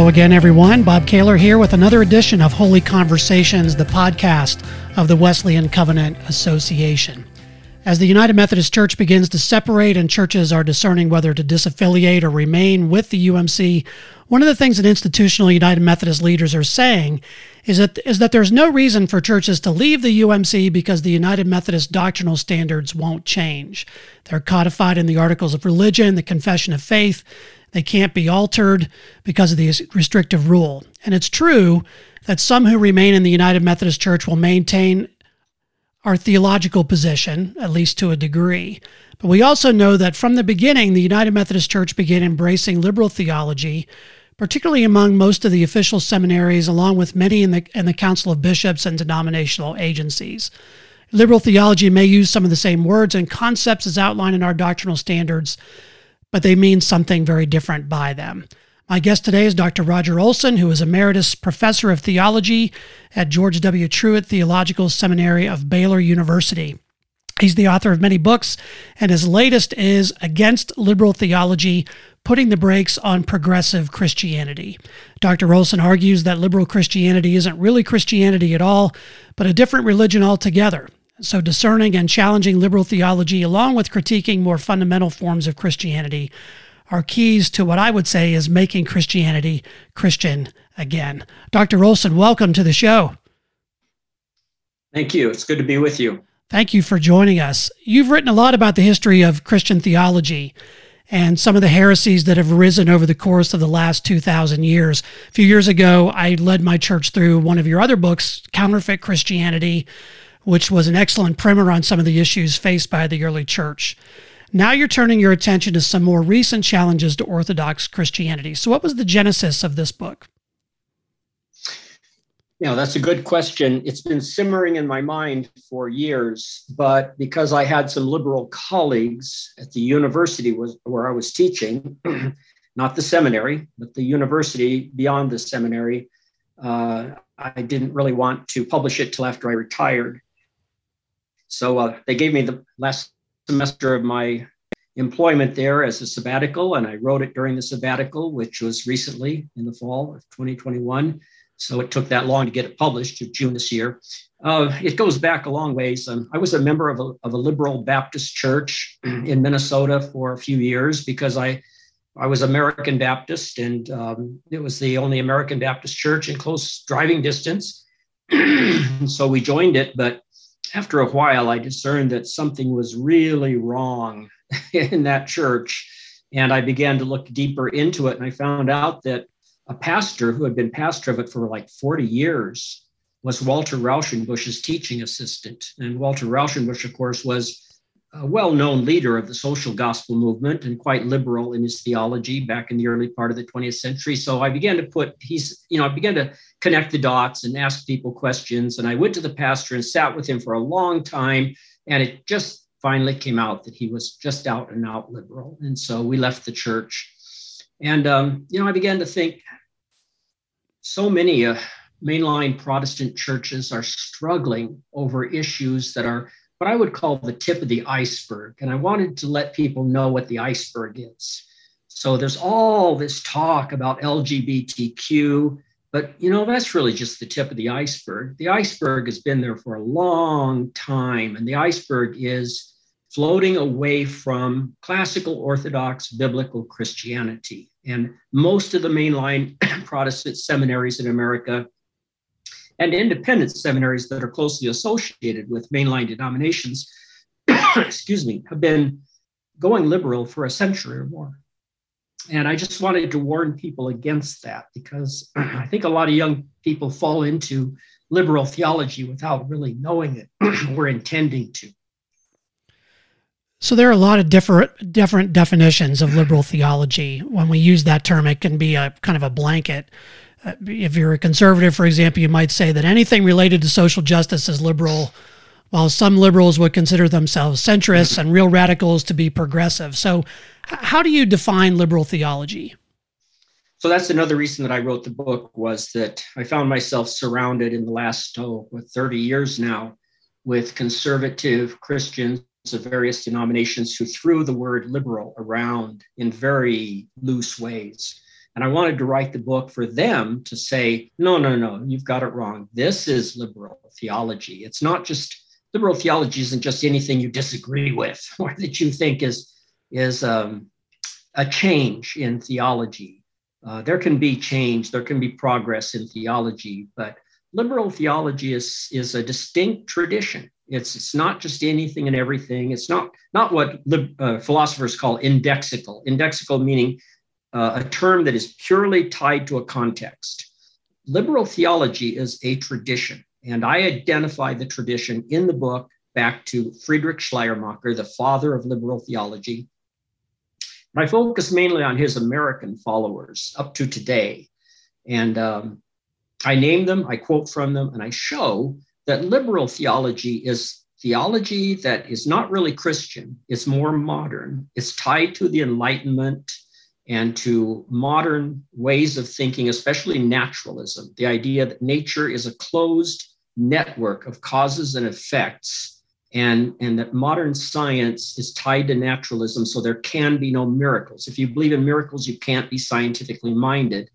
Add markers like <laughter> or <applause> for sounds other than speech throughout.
Hello again, everyone. Bob Kaylor here with another edition of Holy Conversations, the podcast of the Wesleyan Covenant Association. As the United Methodist Church begins to separate and churches are discerning whether to disaffiliate or remain with the UMC, one of the things that institutional United Methodist leaders are saying is that is that there's no reason for churches to leave the UMC because the United Methodist doctrinal standards won't change. They're codified in the Articles of Religion, the Confession of Faith, they can't be altered because of the restrictive rule. And it's true that some who remain in the United Methodist Church will maintain our theological position, at least to a degree. But we also know that from the beginning, the United Methodist Church began embracing liberal theology, particularly among most of the official seminaries, along with many in the, in the Council of Bishops and denominational agencies. Liberal theology may use some of the same words and concepts as outlined in our doctrinal standards, but they mean something very different by them. My guest today is Dr. Roger Olson, who is Emeritus Professor of Theology at George W. Truett Theological Seminary of Baylor University. He's the author of many books, and his latest is Against Liberal Theology Putting the Brakes on Progressive Christianity. Dr. Olson argues that liberal Christianity isn't really Christianity at all, but a different religion altogether, so, discerning and challenging liberal theology, along with critiquing more fundamental forms of Christianity, are keys to what I would say is making Christianity Christian again. Dr. Olson, welcome to the show. Thank you. It's good to be with you. Thank you for joining us. You've written a lot about the history of Christian theology and some of the heresies that have arisen over the course of the last 2,000 years. A few years ago, I led my church through one of your other books, Counterfeit Christianity which was an excellent primer on some of the issues faced by the early church. Now you're turning your attention to some more recent challenges to Orthodox Christianity. So, what was the genesis of this book? Yeah, that's a good question. It's been simmering in my mind for years, but because I had some liberal colleagues at the university was, where I was teaching, <clears throat> not the seminary, but the university beyond the seminary, uh, I didn't really want to publish it till after I retired. So uh, they gave me the last semester of my employment there as a sabbatical, and I wrote it during the sabbatical, which was recently in the fall of 2021. So it took that long to get it published to June this year. Uh, it goes back a long ways. Um, I was a member of a, of a liberal Baptist church in Minnesota for a few years because I I was American Baptist, and um, it was the only American Baptist church in close driving distance. <clears throat> so we joined it, but after a while, I discerned that something was really wrong <laughs> in that church. And I began to look deeper into it. And I found out that a pastor who had been pastor of it for like 40 years was Walter Rauschenbusch's teaching assistant. And Walter Rauschenbusch, of course, was a well known leader of the social gospel movement and quite liberal in his theology back in the early part of the 20th century. So I began to put, he's, you know, I began to connect the dots and ask people questions. And I went to the pastor and sat with him for a long time. And it just finally came out that he was just out and out liberal. And so we left the church. And, um, you know, I began to think so many uh, mainline Protestant churches are struggling over issues that are what I would call the tip of the iceberg. And I wanted to let people know what the iceberg is. So there's all this talk about LGBTQ, but you know, that's really just the tip of the iceberg. The iceberg has been there for a long time, and the iceberg is floating away from classical Orthodox biblical Christianity. And most of the mainline <clears throat> Protestant seminaries in America and independent seminaries that are closely associated with mainline denominations, <coughs> excuse me, have been going liberal for a century or more. And I just wanted to warn people against that because <clears throat> I think a lot of young people fall into liberal theology without really knowing it <clears throat> or intending to. So there are a lot of different different definitions of liberal theology. When we use that term, it can be a kind of a blanket. Uh, if you're a conservative, for example, you might say that anything related to social justice is liberal, while some liberals would consider themselves centrists and real radicals to be progressive. So, how do you define liberal theology? So that's another reason that I wrote the book was that I found myself surrounded in the last oh, 30 years now with conservative Christians of various denominations who threw the word liberal around in very loose ways And I wanted to write the book for them to say, no, no, no, you've got it wrong. This is liberal theology. It's not just liberal theology isn't just anything you disagree with <laughs> or that you think is is um, a change in theology. Uh, there can be change, there can be progress in theology, but liberal theology is, is a distinct tradition. It's, it's not just anything and everything. It's not, not what uh, philosophers call indexical. Indexical meaning uh, a term that is purely tied to a context. Liberal theology is a tradition. And I identify the tradition in the book back to Friedrich Schleiermacher, the father of liberal theology. I focus mainly on his American followers up to today. And um, I name them, I quote from them, and I show that liberal theology is theology that is not really Christian, it's more modern, it's tied to the Enlightenment and to modern ways of thinking, especially naturalism, the idea that nature is a closed network of causes and effects, and, and that modern science is tied to naturalism, so there can be no miracles. If you believe in miracles, you can't be scientifically minded.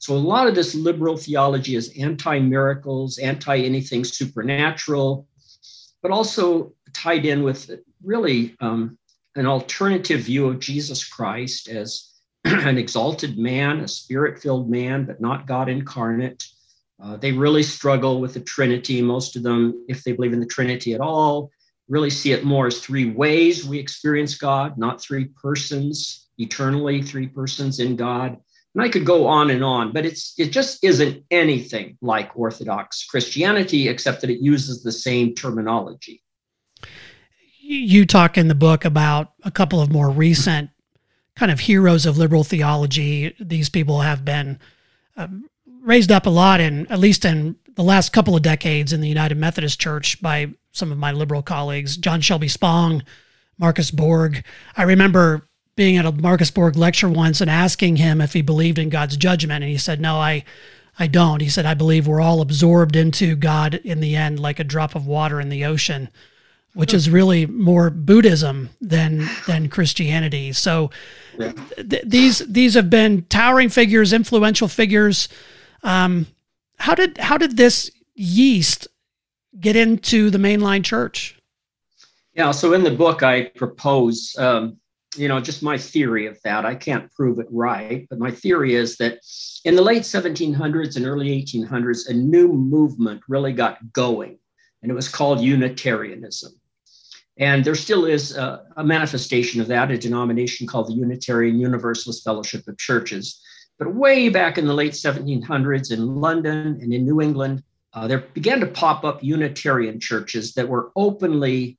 So a lot of this liberal theology is anti miracles, anti anything supernatural, but also tied in with really um, an alternative view of Jesus Christ as <clears throat> an exalted man, a spirit filled man, but not God incarnate. Uh, they really struggle with the Trinity. Most of them, if they believe in the Trinity at all, really see it more as three ways we experience God, not three persons eternally, three persons in God. And I could go on and on, but it's it just isn't anything like Orthodox Christianity, except that it uses the same terminology. You talk in the book about a couple of more recent kind of heroes of liberal theology. These people have been um, raised up a lot in at least in the last couple of decades in the United Methodist Church by some of my liberal colleagues, John Shelby Spong, Marcus Borg. I remember being at a Marcus Borg lecture once and asking him if he believed in God's judgment, and he said, "No, I, I don't." He said, "I believe we're all absorbed into God in the end, like a drop of water in the ocean." Which is really more Buddhism than than Christianity. So, th- these these have been towering figures, influential figures. Um, how did how did this yeast get into the mainline church? Yeah, so in the book I propose, um, you know, just my theory of that. I can't prove it right, but my theory is that in the late 1700s and early 1800s, a new movement really got going, and it was called Unitarianism. And there still is a, a, manifestation of that, a denomination called the Unitarian Universalist Fellowship of Churches. But way back in the late 1700s in London and in New England, uh, there began to pop up Unitarian churches that were openly,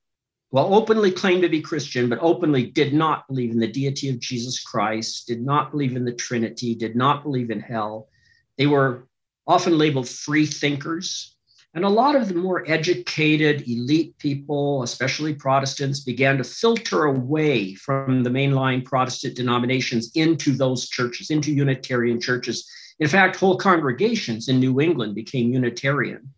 well, openly claimed to be Christian, but openly did not believe in the deity of Jesus Christ, did not believe in the Trinity, did not believe in hell. They were often labeled free thinkers, and a lot of the more educated elite people, especially Protestants, began to filter away from the mainline Protestant denominations into those churches, into Unitarian churches. In fact, whole congregations in New England became Unitarian.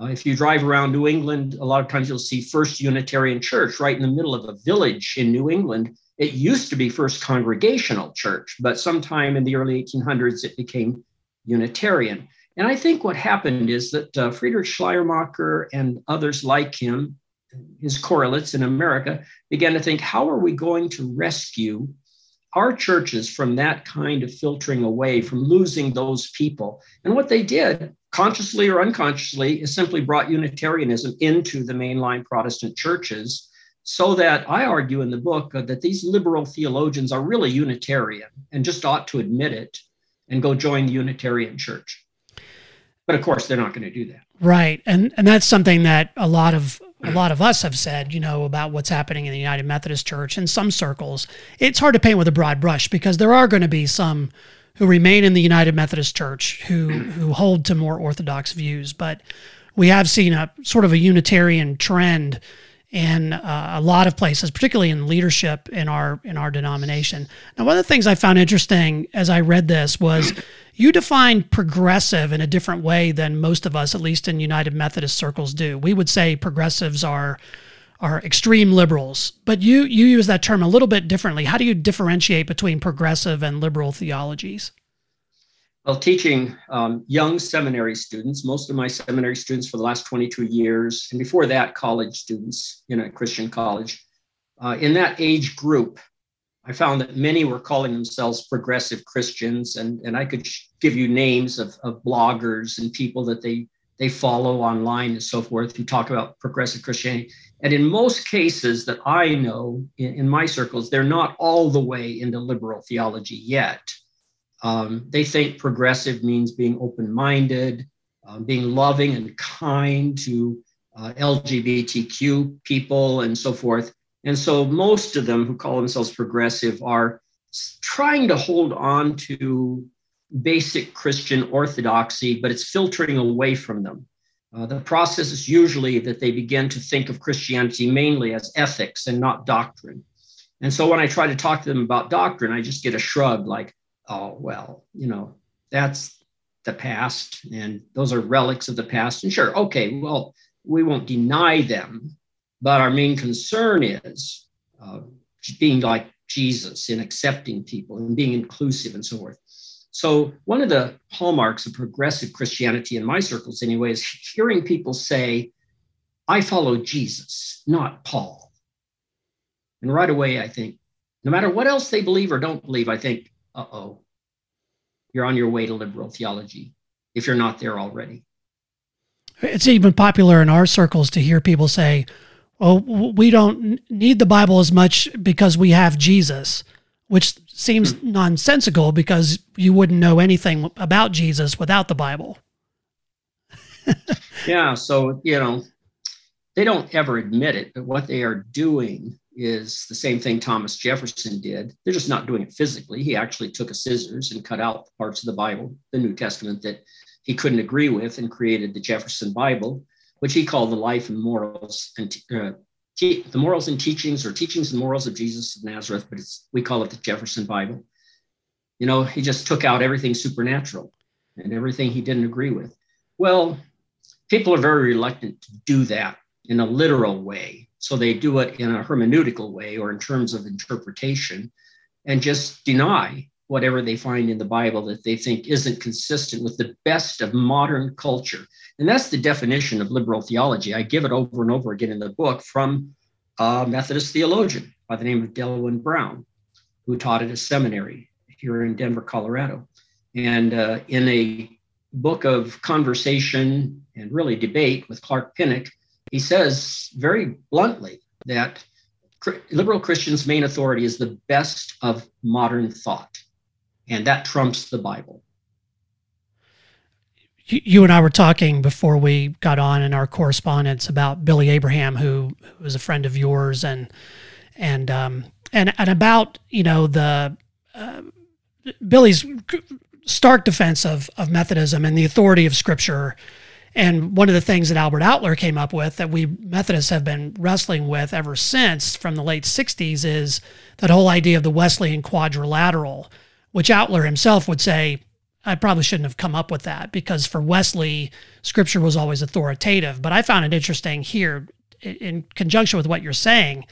Uh, if you drive around New England, a lot of times you'll see First Unitarian Church right in the middle of a village in New England. It used to be First Congregational Church, but sometime in the early 1800s, it became Unitarian. And I think what happened is that uh, Friedrich Schleiermacher and others like him, his correlates in America, began to think how are we going to rescue our churches from that kind of filtering away, from losing those people? And what they did, consciously or unconsciously, is simply brought Unitarianism into the mainline Protestant churches. So that I argue in the book uh, that these liberal theologians are really Unitarian and just ought to admit it and go join the Unitarian church. But of course, they're not going to do that. Right, and and that's something that a lot of a lot of us have said, you know, about what's happening in the United Methodist Church in some circles. It's hard to paint with a broad brush because there are going to be some who remain in the United Methodist Church who who hold to more orthodox views, but we have seen a sort of a Unitarian trend in uh, a lot of places, particularly in leadership in our in our denomination. Now, one of the things I found interesting as I read this was you define progressive in a different way than most of us, at least in United Methodist circles, do. We would say progressives are are extreme liberals, but you you use that term a little bit differently. How do you differentiate between progressive and liberal theologies? Well, teaching um, young seminary students, most of my seminary students for the last 22 years, and before that, college students in a Christian college. Uh, in that age group, I found that many were calling themselves progressive Christians, and, and I could give you names of, of bloggers and people that they, they follow online and so forth who talk about progressive Christianity. And in most cases that I know in, in my circles, they're not all the way into liberal theology yet. Um, they think progressive means being open minded, um, being loving and kind to uh, LGBTQ people and so forth. And so most of them who call themselves progressive are trying to hold on to basic Christian orthodoxy, but it's filtering away from them. Uh, the process is usually that they begin to think of Christianity mainly as ethics and not doctrine. And so when I try to talk to them about doctrine, I just get a shrug like, oh, well, you know, that's the past and those are relics of the past. And sure, okay, well, we won't deny them, but our main concern is uh, being like Jesus in accepting people and being inclusive and so forth. So, one of the hallmarks of progressive Christianity in my circles, anyway, is hearing people say, I follow Jesus, not Paul. And right away, I think, no matter what else they believe or don't believe, I think, uh oh, you're on your way to liberal theology if you're not there already. It's even popular in our circles to hear people say, "Oh, we don't need the Bible as much because we have Jesus," which seems hmm. nonsensical because you wouldn't know anything about Jesus without the Bible. <laughs> yeah, so you know, they don't ever admit it, but what they are doing is the same thing Thomas Jefferson did. They're just not doing it physically. He actually took a scissors and cut out parts of the Bible, the New Testament that he couldn't agree with, and created the Jefferson Bible, which he called the life and morals and uh, te- the morals and teachings or teachings and morals of Jesus of Nazareth, but we call it the Jefferson Bible. You know, he just took out everything supernatural and everything he didn't agree with. Well, people are very reluctant to do that in a literal way so they do it in a hermeneutical way or in terms of interpretation and just deny whatever they find in the Bible that they think isn't consistent with the best of modern culture. And that's the definition of liberal theology. I give it over and over again in the book from a Methodist theologian by the name of Delwin Brown, who taught at a seminary here in Denver, Colorado. And uh, in a book of conversation and really debate with Clark Pinnock, he says very bluntly that liberal Christians' main authority is the best of modern thought, and that trumps the Bible. You and I were talking before we got on in our correspondence about Billy Abraham, who, was a friend of yours, and and um, and and about you know the uh, Billy's stark defense of of Methodism and the authority of Scripture and one of the things that Albert Outler came up with that we Methodists have been wrestling with ever since from the late 60s is that whole idea of the Wesleyan quadrilateral, which Outler himself would say, I probably shouldn't have come up with that because for Wesley, scripture was always authoritative. But I found it interesting here in conjunction with what you're saying.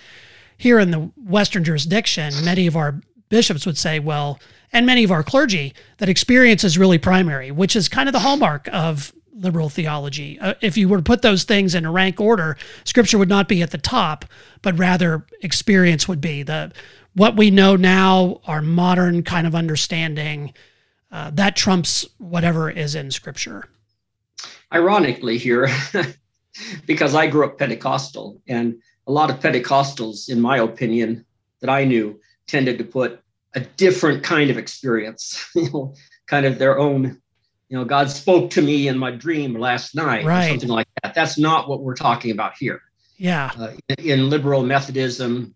Here in the Western jurisdiction, many of our bishops would say, well, and many of our clergy, that experience is really primary, which is kind of the hallmark of liberal theology. Uh, if you were to put those things in a rank order, scripture would not be at the top, but rather experience would be the what we know now, our modern kind of understanding, uh, that trumps whatever is in scripture. Ironically, here, <laughs> because I grew up Pentecostal, and a lot of Pentecostals, in my opinion, that I knew, tended to put a different kind of experience, <laughs> you know, kind of their own you know, God spoke to me in my dream last night right. or something like that. That's not what we're talking about here. Yeah. Uh, in, in, liberal Methodism,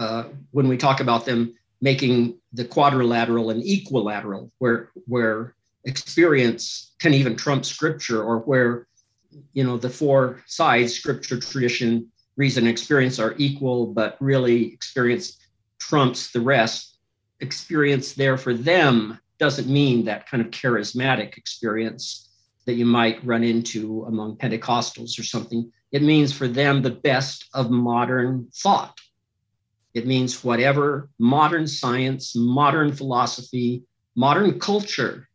uh, when we talk about them making the quadrilateral and equilateral, where where experience can even trump scripture, or where you know the four sides, scripture, tradition, reason, experience are equal, but really experience trumps the rest. Experience there for them doesn't mean that kind of charismatic experience that you might run into among Pentecostals or something. It means for them the best of modern thought. It means whatever modern science, modern philosophy, modern culture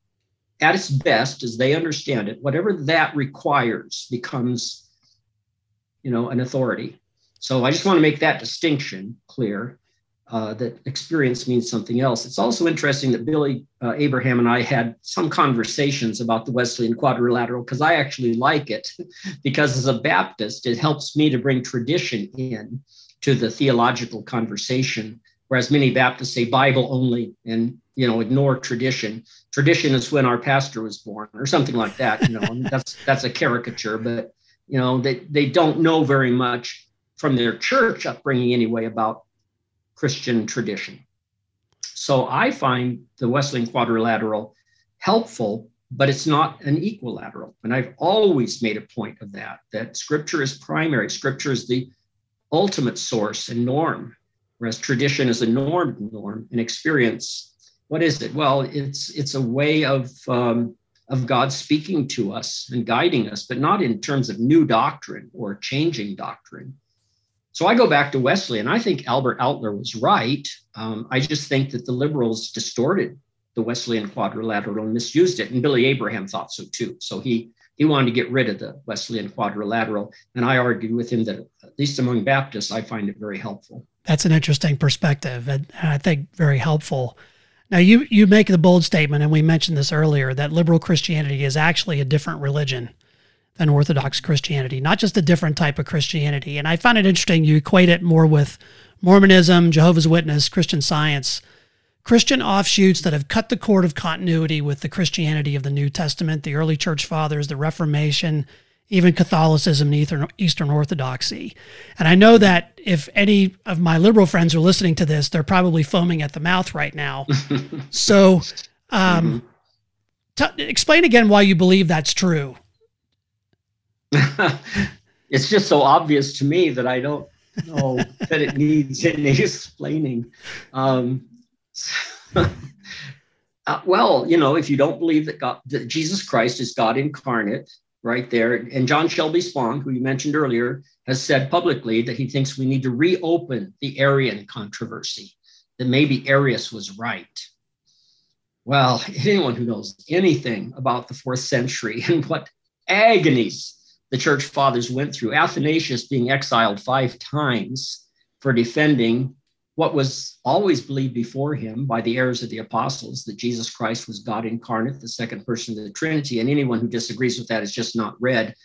at its best, as they understand it, whatever that requires becomes, you know, an authority. So I just want to make that distinction clear. Uh, that experience means something else. It's also interesting that Billy uh, Abraham and I had some conversations about the Wesleyan quadrilateral because I actually like it <laughs> because as a Baptist, it helps me to bring tradition in to the theological conversation, whereas many Baptists say Bible only and you know ignore tradition. Tradition is when our pastor was born or something like that. You know, that's <laughs> that's a caricature, but you know they they don't know very much from their church upbringing anyway about Christian tradition. So I find the Wesleyan quadrilateral helpful, but it's not an equilateral. And I've always made a point of that, that scripture is primary. Scripture is the ultimate source and norm, whereas tradition is a norm, norm and experience. What is it? Well, it's it's a way of um, of God speaking to us and guiding us, but not in terms of new doctrine or changing doctrine. So I go back to Wesley, and I think Albert Outler was right. Um, I just think that the liberals distorted the Wesleyan quadrilateral and misused it. And Billy Abraham thought so too. So he he wanted to get rid of the Wesleyan quadrilateral. And I argued with him that, at least among Baptists, I find it very helpful. That's an interesting perspective, and I think very helpful. Now, you you make the bold statement, and we mentioned this earlier, that liberal Christianity is actually a different religion than Orthodox Christianity, not just a different type of Christianity. And I find it interesting you equate it more with Mormonism, Jehovah's Witness, Christian Science, Christian offshoots that have cut the cord of continuity with the Christianity of the New Testament, the early church fathers, the Reformation, even Catholicism and Eastern Orthodoxy. And I know that if any of my liberal friends are listening to this, they're probably foaming at the mouth right now. <laughs> so, um, mm-hmm. t- explain again why you believe that's true. <laughs> it's just so obvious to me that I don't know that it needs any <laughs> explaining. Um, <laughs> uh, well, you know, if you don't believe that God, that Jesus Christ is God incarnate, right there, and John Shelby Spong, who you mentioned earlier, has said publicly that he thinks we need to reopen the Arian controversy. That maybe Arius was right. Well, anyone who knows anything about the fourth century and what agonies the church fathers went through. Athanasius being exiled five times for defending what was always believed before him by the errors of the apostles that Jesus Christ was God incarnate, the second person of the Trinity. And anyone who disagrees with that is just not read,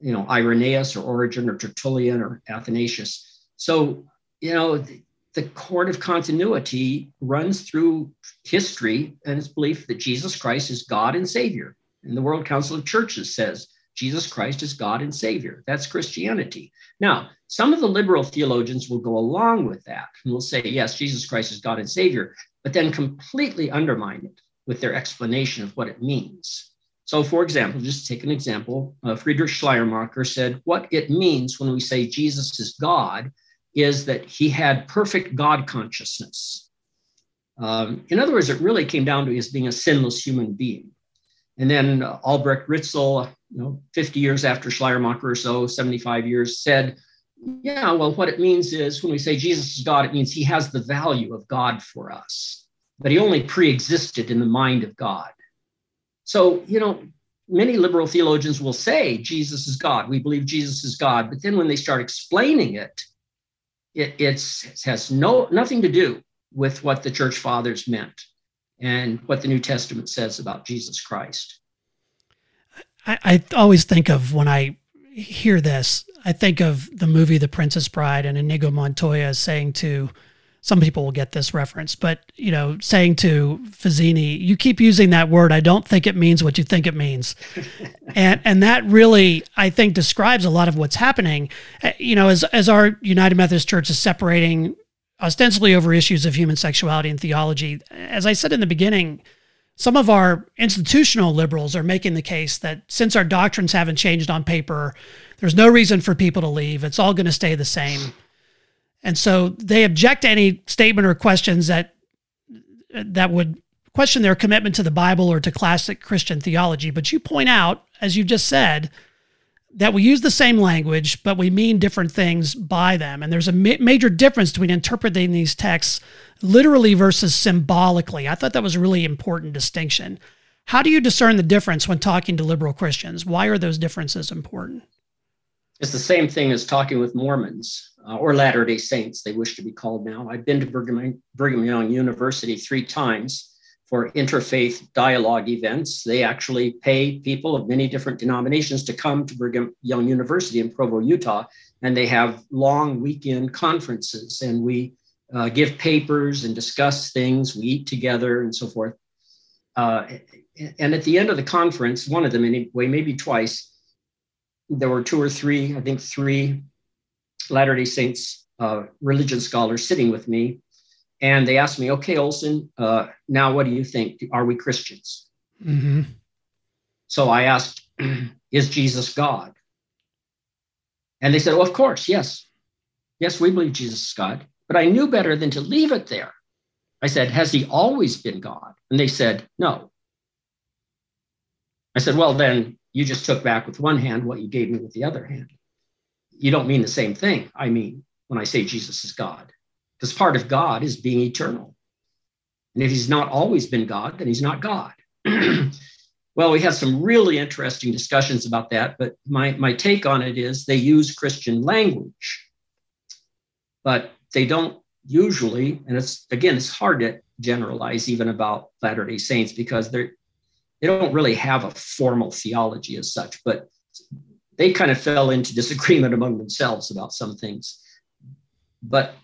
you know, Irenaeus or Origen or Tertullian or Athanasius. So, you know, the, the cord of continuity runs through history and its belief that Jesus Christ is God and Savior. And the World Council of Churches says Jesus Christ is God and Savior. That's Christianity. Now, some of the liberal theologians will go along with that and will say, yes, Jesus Christ is God and Savior, but then completely undermine it with their explanation of what it means. So, for example, just take an example. Uh, Friedrich Schleiermacher said, What it means when we say Jesus is God is that he had perfect God consciousness. Um, in other words, it really came down to his being a sinless human being. And then Albrecht Ritschl, you know, 50 years after Schleiermacher or so, 75 years, said, yeah, well, what it means is when we say Jesus is God, it means he has the value of God for us, but he only pre existed in the mind of God. So, you know, many liberal theologians will say Jesus is God. We believe Jesus is God. But then when they start explaining it, it it has no nothing to do with what the church fathers meant and what the New Testament says about Jesus Christ. I, I always think of when I hear this, I think of the movie The Princess Bride and Inigo Montoya saying to some people will get this reference, but you know, saying to Vizzini, "You keep using that word. I don't think it means what you think it means," <laughs> and and that really, I think, describes a lot of what's happening. Uh, you know, as as our United Methodist Church is separating ostensibly over issues of human sexuality and theology. As I said in the beginning, some of our institutional liberals are making the case that since our doctrines haven't changed on paper, there's no reason for people to leave. It's all going to stay the same. And so they object to any statement or questions that that would question their commitment to the Bible or to classic Christian theology. But you point out, as you just said, that we use the same language, but we mean different things by them. And there's a ma- major difference between interpreting these texts literally versus symbolically. I thought that was a really important distinction. How do you discern the difference when talking to liberal Christians? Why are those differences important? It's the same thing as talking with Mormons uh, or Latter day Saints, they wish to be called now. I've been to Brigham, Brigham Young University three times for interfaith dialogue events. They actually pay people of many different denominations to come to Brigham Young University in Provo, Utah, and they have long weekend conferences. And we uh, give papers and discuss things. We eat together and so forth. Uh, and at the end of the conference, one of them anyway, maybe twice, there were two or three, I think three Latter day Saints uh, religion scholars sitting with me. And they asked me, okay, Olson, uh, now what do you think? Are we Christians? Mm-hmm. So I asked, <clears throat> is Jesus God? And they said, well, of course, yes. Yes, we believe Jesus is God. But I knew better than to leave it there. I said, Has he always been God? And they said, No. I said, Well, then you just took back with one hand what you gave me with the other hand. You don't mean the same thing. I mean, when I say Jesus is God, because part of God is being eternal. And if he's not always been God, then he's not God. <clears throat> well, we had some really interesting discussions about that, but my, my take on it is they use Christian language, but they don't usually, and it's again, it's hard to generalize even about Latter day Saints because they're they don't really have a formal theology as such, but they kind of fell into disagreement among themselves about some things. But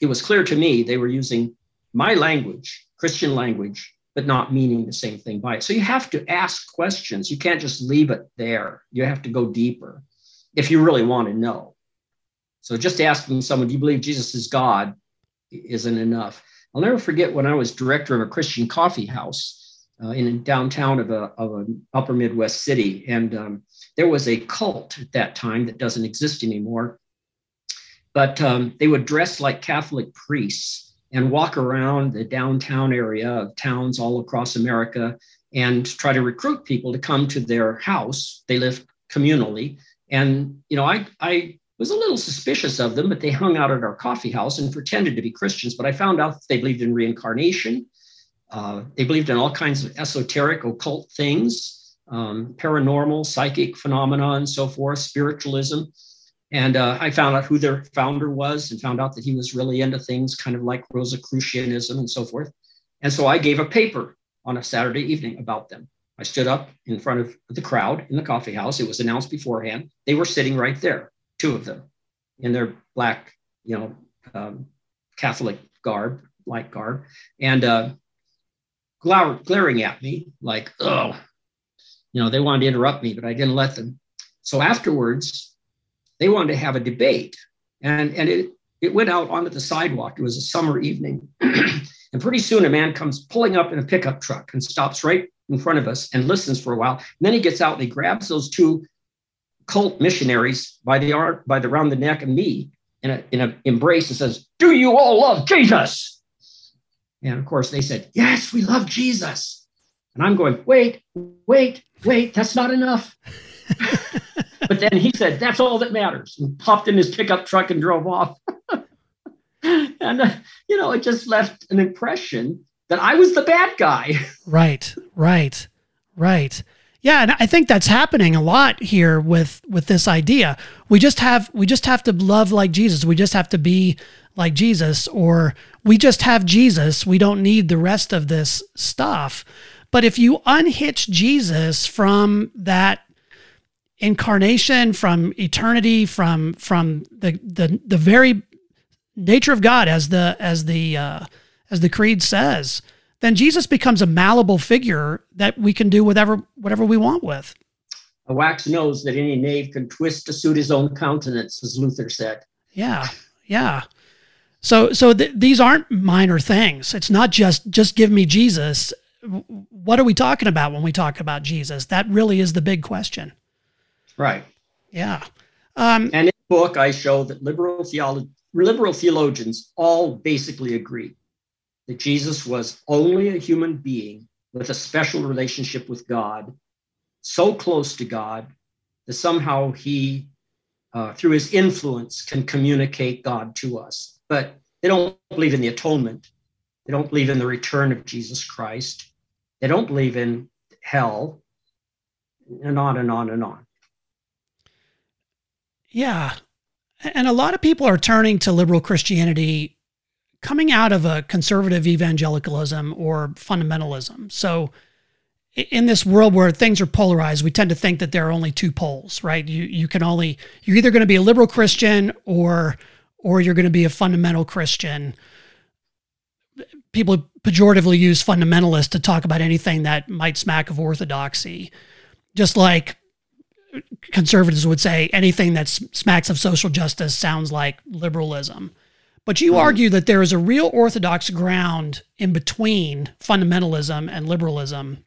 it was clear to me they were using my language, Christian language, but not meaning the same thing by it. So you have to ask questions. You can't just leave it there. You have to go deeper if you really want to know. So just asking someone, do you believe Jesus is God, isn't enough. I'll never forget when I was director of a Christian coffee house uh, in downtown of a of an upper Midwest city, and um, there was a cult at that time that doesn't exist anymore. But um, they would dress like Catholic priests and walk around the downtown area of towns all across America and try to recruit people to come to their house. They lived communally, and you know, I I was a little suspicious of them, but they hung out at our coffee house and pretended to be Christians. But I found out they believed in reincarnation. Uh, they believed in all kinds of esoteric, occult things, um, paranormal, psychic phenomena, and so forth, spiritualism. And uh, I found out who their founder was and found out that he was really into things kind of like Rosicrucianism and so forth. And so I gave a paper on a Saturday evening about them. I stood up in front of the crowd in the coffee house. It was announced beforehand. They were sitting right there two of them in their black, you know, um, Catholic garb, like garb, and uh, glaring at me like, oh, you know, they wanted to interrupt me, but I didn't let them. So afterwards, they wanted to have a debate, and and it it went out onto the sidewalk. It was a summer evening, <clears throat> and pretty soon a man comes pulling up in a pickup truck and stops right in front of us and listens for a while. And then he gets out and he grabs those two cult missionaries by the arm, by the round the neck and me in a in an embrace and says, "Do you all love Jesus?" And of course they said, "Yes, we love Jesus." And I'm going, "Wait, wait, wait, that's not enough." But then he said, "That's all that matters," and popped in his pickup truck and drove off. <laughs> and uh, you know, it just left an impression that I was the bad guy. <laughs> Right, right, right. Yeah, and I think that's happening a lot here with with this idea. We just have we just have to love like Jesus. We just have to be like Jesus or we just have Jesus. We don't need the rest of this stuff. But if you unhitch Jesus from that incarnation, from eternity, from from the the the very nature of God as the as the uh, as the creed says, then Jesus becomes a malleable figure that we can do whatever whatever we want with. A wax nose that any knave can twist to suit his own countenance, as Luther said. Yeah, yeah. So so th- these aren't minor things. It's not just just give me Jesus. What are we talking about when we talk about Jesus? That really is the big question. Right. Yeah. Um, and in the book, I show that liberal theology, liberal theologians all basically agree that Jesus was only a human being with a special relationship with God, so close to God that somehow he, uh, through his influence, can communicate God to us. But they don't believe in the atonement. They don't believe in the return of Jesus Christ. They don't believe in hell, and on and on and on. Yeah. And a lot of people are turning to liberal Christianity coming out of a conservative evangelicalism or fundamentalism. So, in this world where things are polarized, we tend to think that there are only two poles, right? You you can only you're either going to be a liberal Christian or or you're going to be a fundamental Christian. People pejoratively use fundamentalist to talk about anything that might smack of orthodoxy, just like conservatives would say anything that smacks of social justice sounds like liberalism. But you mm-hmm. argue that there is a real orthodox ground in between fundamentalism and liberalism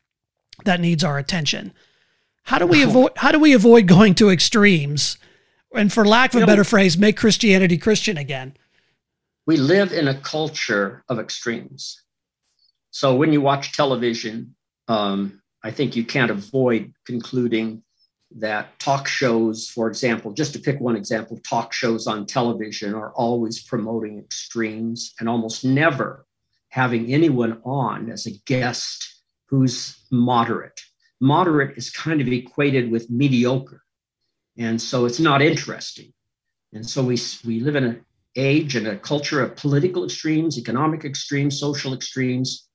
that needs our attention. How do we <laughs> avoid how do we avoid going to extremes? And for lack of a better phrase, make Christianity Christian again. We live in a culture of extremes. So when you watch television, um, I think you can't avoid concluding that talk shows, for example, just to pick one example, talk shows on television are always promoting extremes and almost never having anyone on as a guest who's moderate. Moderate is kind of equated with mediocre. And so it's not interesting. And so we, we live in an age and a culture of political extremes, economic extremes, social extremes.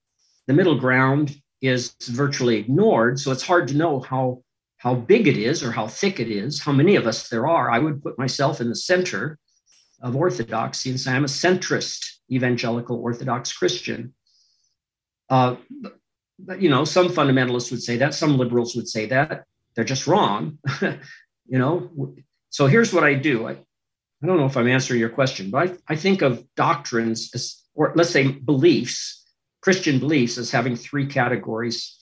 The middle ground is virtually ignored. So it's hard to know how how big it is or how thick it is, how many of us there are. I would put myself in the center of orthodoxy and say I'm a centrist evangelical Orthodox Christian. Uh, but, you know, some fundamentalists would say that, some liberals would say that. They're just wrong. <laughs> you know, so here's what I do. I, I don't know if I'm answering your question, but I, I think of doctrines as, or let's say beliefs, Christian beliefs, as having three categories.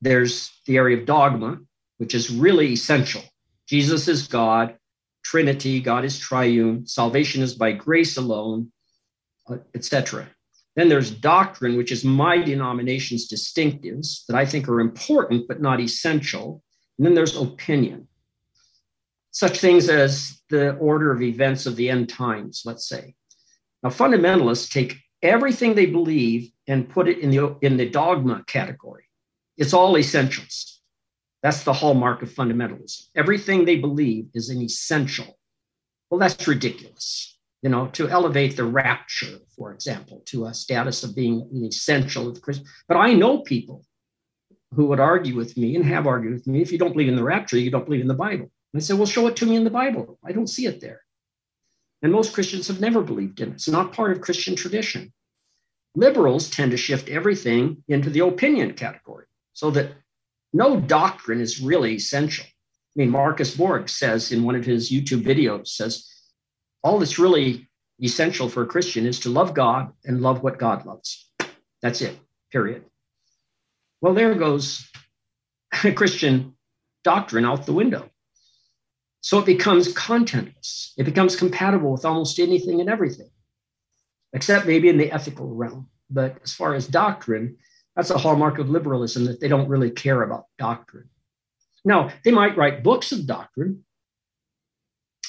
There's the area of dogma, which is really essential. Jesus is God, Trinity, God is triune, salvation is by grace alone, uh, etc. Then there's doctrine, which is my denomination's distinctives that I think are important but not essential. And then there's opinion, such things as the order of events of the end times, let's say. Now, fundamentalists take everything they believe and put it in the, in the dogma category. It's all essentials. That's the hallmark of fundamentalism. Everything they believe is an essential. Well, that's ridiculous. You know, to elevate the rapture, for example, to a status of being an essential of Christian. But I know people who would argue with me and have argued with me if you don't believe in the rapture, you don't believe in the Bible. And I said, well, show it to me in the Bible. I don't see it there. And most Christians have never believed in it. It's not part of Christian tradition. Liberals tend to shift everything into the opinion category so that no doctrine is really essential. I mean, Marcus Borg says in one of his YouTube videos, says, all that's really essential for a Christian is to love God and love what God loves. That's it, period. Well, there goes <laughs> Christian doctrine out the window. So it becomes contentless. It becomes compatible with almost anything and everything, except maybe in the ethical realm. But as far as doctrine, that's a hallmark of liberalism that they don't really care about doctrine. Now, they might write books of doctrine,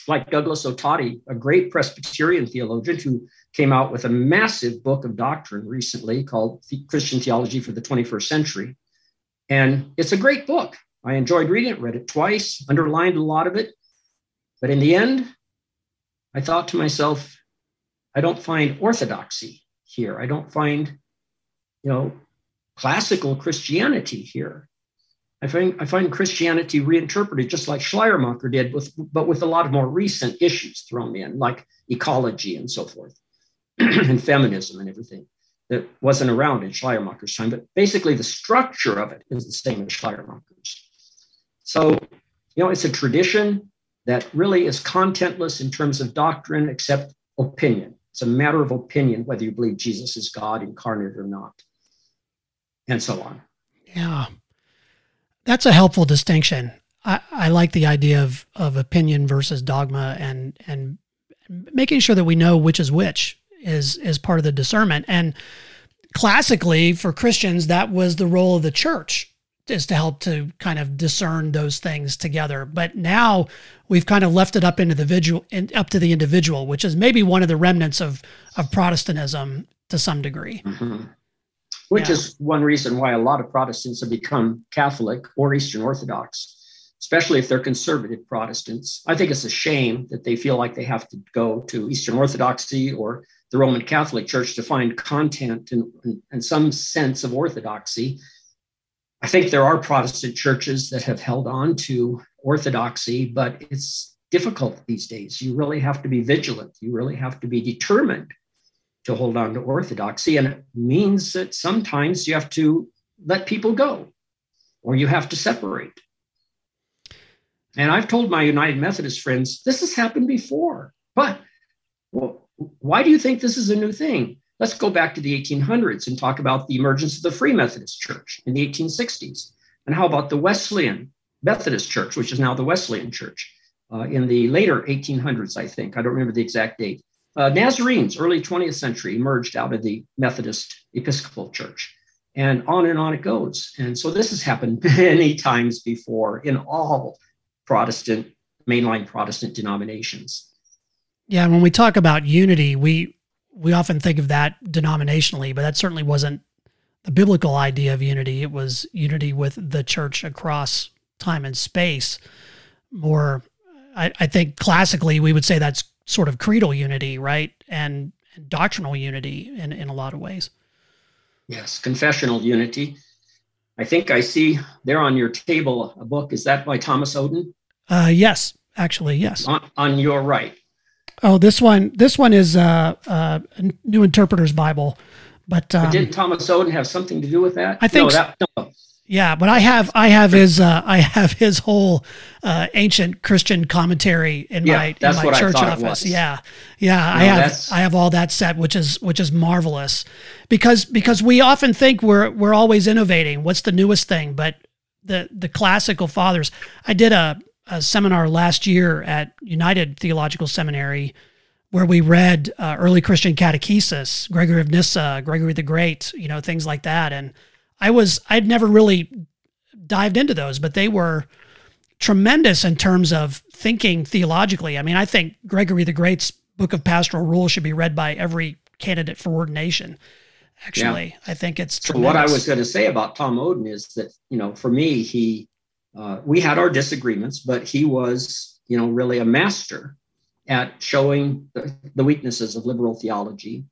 like Douglas Ottati, a great Presbyterian theologian who came out with a massive book of doctrine recently called Christian Theology for the 21st Century. And it's a great book. I enjoyed reading it, read it twice, underlined a lot of it. But in the end, I thought to myself, I don't find orthodoxy here. I don't find, you know, classical Christianity here. I find, I find Christianity reinterpreted just like Schleiermacher did, with, but with a lot of more recent issues thrown in, like ecology and so forth, <clears throat> and feminism and everything that wasn't around in Schleiermacher's time. But basically, the structure of it is the same as Schleiermacher's. So, you know, it's a tradition that really is contentless in terms of doctrine, except opinion. It's a matter of opinion whether you believe Jesus is God incarnate or not and so on. Yeah. That's a helpful distinction. I, I like the idea of, of opinion versus dogma and and making sure that we know which is which is is part of the discernment. And classically for Christians, that was the role of the church is to help to kind of discern those things together. But now we've kind of left it up into the individual, up to the individual, which is maybe one of the remnants of of Protestantism to some degree. Mm-hmm. Which yeah. is one reason why a lot of Protestants have become Catholic or Eastern Orthodox, especially if they're conservative Protestants. I think it's a shame that they feel like they have to go to Eastern Orthodoxy or the Roman Catholic Church to find content and, and, and some sense of orthodoxy. I think there are Protestant churches that have held on to orthodoxy, but it's difficult these days. You really have to be vigilant. You really have to be determined to hold on to orthodoxy. And it means that sometimes you have to let people go or you have to separate. And I've told my United Methodist friends, this has happened before. But well, why do you think this is a new thing? Let's go back to the 1800s and talk about the emergence of the Free Methodist Church in the 1860s. And how about the Wesleyan Methodist Church, which is now the Wesleyan Church uh, in the later 1800s, I think. I don't remember the exact date. Uh, Nazarenes, early 20th century, emerged out of the Methodist Episcopal Church. And on and on it goes. And so this has happened <laughs> many times before in all Protestant, mainline Protestant denominations. Yeah, when we talk about unity, we we often think of that denominationally, but that certainly wasn't the biblical idea of unity. It was unity with the church across time and space. More, I, I think classically we would say that's sort of creedal unity, right? And, and doctrinal unity in, in a lot of ways. Yes, confessional unity. I think I see there on your table a book. Is that by Thomas Oden? Uh, yes, actually, yes. On, on your right. Oh, this one. This one is uh, uh, New Interpreter's Bible. But, um, but didn't Thomas Oden have something to do with that? I think no, that, no. Yeah, but I have I have his uh, I have his whole uh, ancient Christian commentary in yeah, my in my church office. Yeah, yeah, no, I have that's... I have all that set, which is which is marvelous, because because we often think we're we're always innovating. What's the newest thing? But the the classical fathers. I did a, a seminar last year at United Theological Seminary where we read uh, early Christian catechesis, Gregory of Nyssa, Gregory the Great, you know, things like that, and I was I'd never really dived into those, but they were tremendous in terms of thinking theologically. I mean, I think Gregory the Great's Book of Pastoral Rules should be read by every candidate for ordination. Actually, yeah. I think it's. So what I was going to say about Tom Oden is that you know, for me, he uh, we had our disagreements, but he was you know really a master at showing the, the weaknesses of liberal theology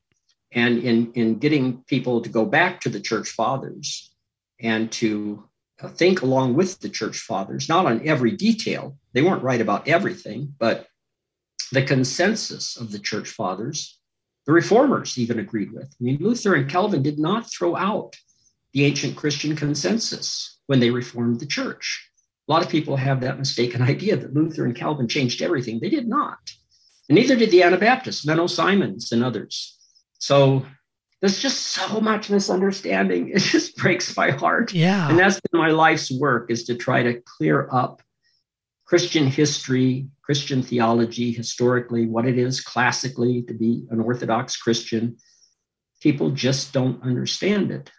and in, in getting people to go back to the church fathers and to uh, think along with the church fathers, not on every detail. They weren't right about everything, but the consensus of the church fathers, the reformers even agreed with. I mean, Luther and Calvin did not throw out the ancient Christian consensus when they reformed the church. A lot of people have that mistaken <laughs> idea that Luther and Calvin changed everything. They did not. And neither did the Anabaptists, Menno Simons and others. So there's just so much misunderstanding. <laughs> It just breaks my heart. Yeah. And that's been my life's work is to try to clear up Christian history, Christian theology, historically, what it is classically to be an Orthodox Christian. People just don't understand it.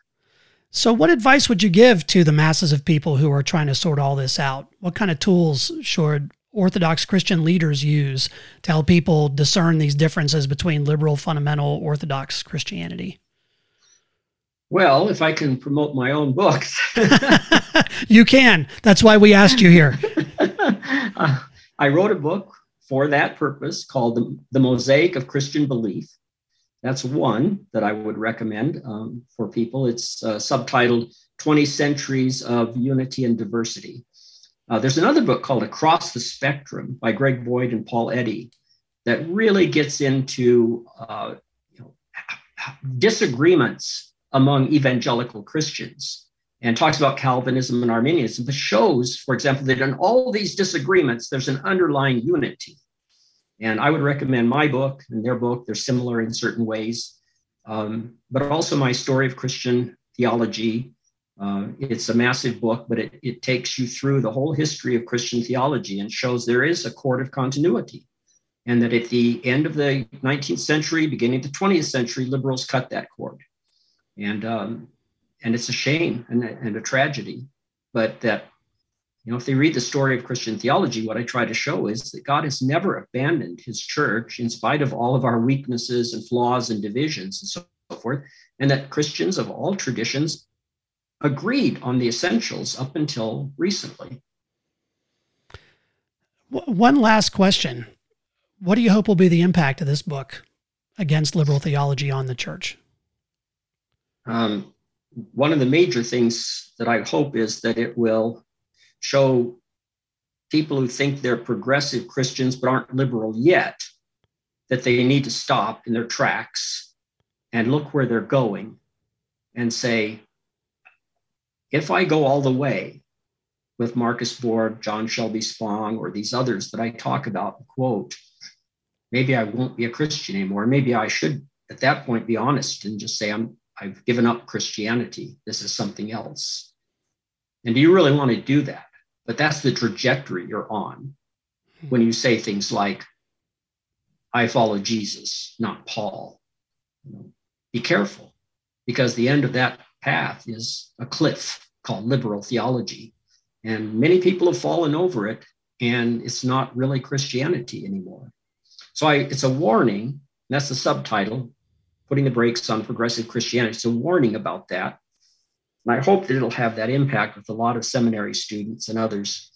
So, what advice would you give to the masses of people who are trying to sort all this out? What kind of tools should Orthodox Christian leaders use to help people discern these differences between liberal, fundamental, Orthodox Christianity? Well, if I can promote my own books, <laughs> <laughs> you can. That's why we asked you here. uh, <laughs> I wrote a book for that purpose called The, the Mosaic of Christian Belief. That's one that I would recommend um, for people. It's uh, subtitled 20 Centuries of Unity and Diversity. Uh, there's another book called Across the Spectrum by Greg Boyd and Paul Eddy that really gets into uh, you know, disagreements among evangelical Christians and talks about Calvinism and Arminianism, but shows, for example, that in all these disagreements, there's an underlying unity. And I would recommend my book and their book. They're similar in certain ways, um, but also my story of Christian theology uh, it's a massive book, but it, it takes you through the whole history of Christian theology and shows there is a cord of continuity. And that at the end of the 19th century, beginning of the 20th century, liberals cut that cord. And, um, and it's a shame and, and a tragedy. But that, you know, if they read the story of Christian theology, what I try to show is that God has never abandoned his church in spite of all of our weaknesses and flaws and divisions and so forth, and that Christians of all traditions agreed on the essentials up until recently. One last question. What do you hope will be the impact of this book against liberal theology on the church? Um, one of the major things that I hope is that it will show people who think they're progressive Christians but aren't liberal yet that they need to stop in their tracks and look where they're going and say, if I go all the way with Marcus Borg, John Shelby Spong, or these others that I talk about, quote, maybe I won't be a Christian anymore. Maybe I should at that point be honest and just say I'm I've given up Christianity. This is something else. And do you really want to do that? But that's the trajectory you're on when you say things like, I follow Jesus, not Paul. Be careful because the end of that path is a cliff called liberal theology. And many people have fallen over it, and it's not really Christianity anymore. So I, it's a warning. That's the subtitle putting the brakes on progressive Christianity. It's a warning about that. And I hope that it'll have that impact with a lot of seminary students and others.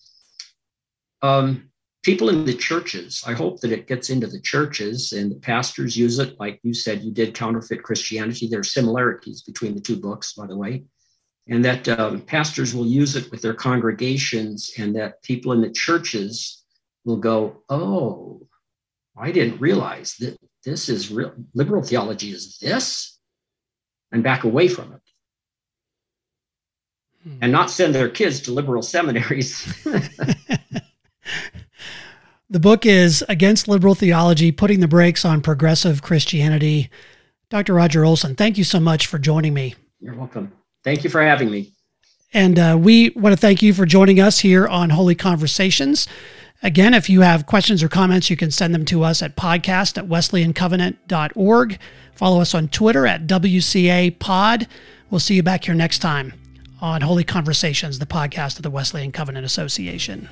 Um, people in the churches, I hope that it gets into the churches and the pastors use it. Like you said, you did Counterfeit Christianity. There are similarities between the two books, by the way. And that um, pastors will use it with their congregations, and that people in the churches will go, Oh, I didn't realize that this is real liberal theology is this, and back away from it hmm. and not send their kids to liberal seminaries. <laughs> <laughs> the book is Against Liberal Theology Putting the Brakes on Progressive Christianity. Dr. Roger Olson, thank you so much for joining me. You're welcome. Thank you for having me. And uh, we want to thank you for joining us here on Holy Conversations. Again, if you have questions or comments, you can send them to us at podcast at wesleyancovenant.org. Follow us on Twitter at WCA Pod. We'll see you back here next time on Holy Conversations, the podcast of the Wesleyan Covenant Association.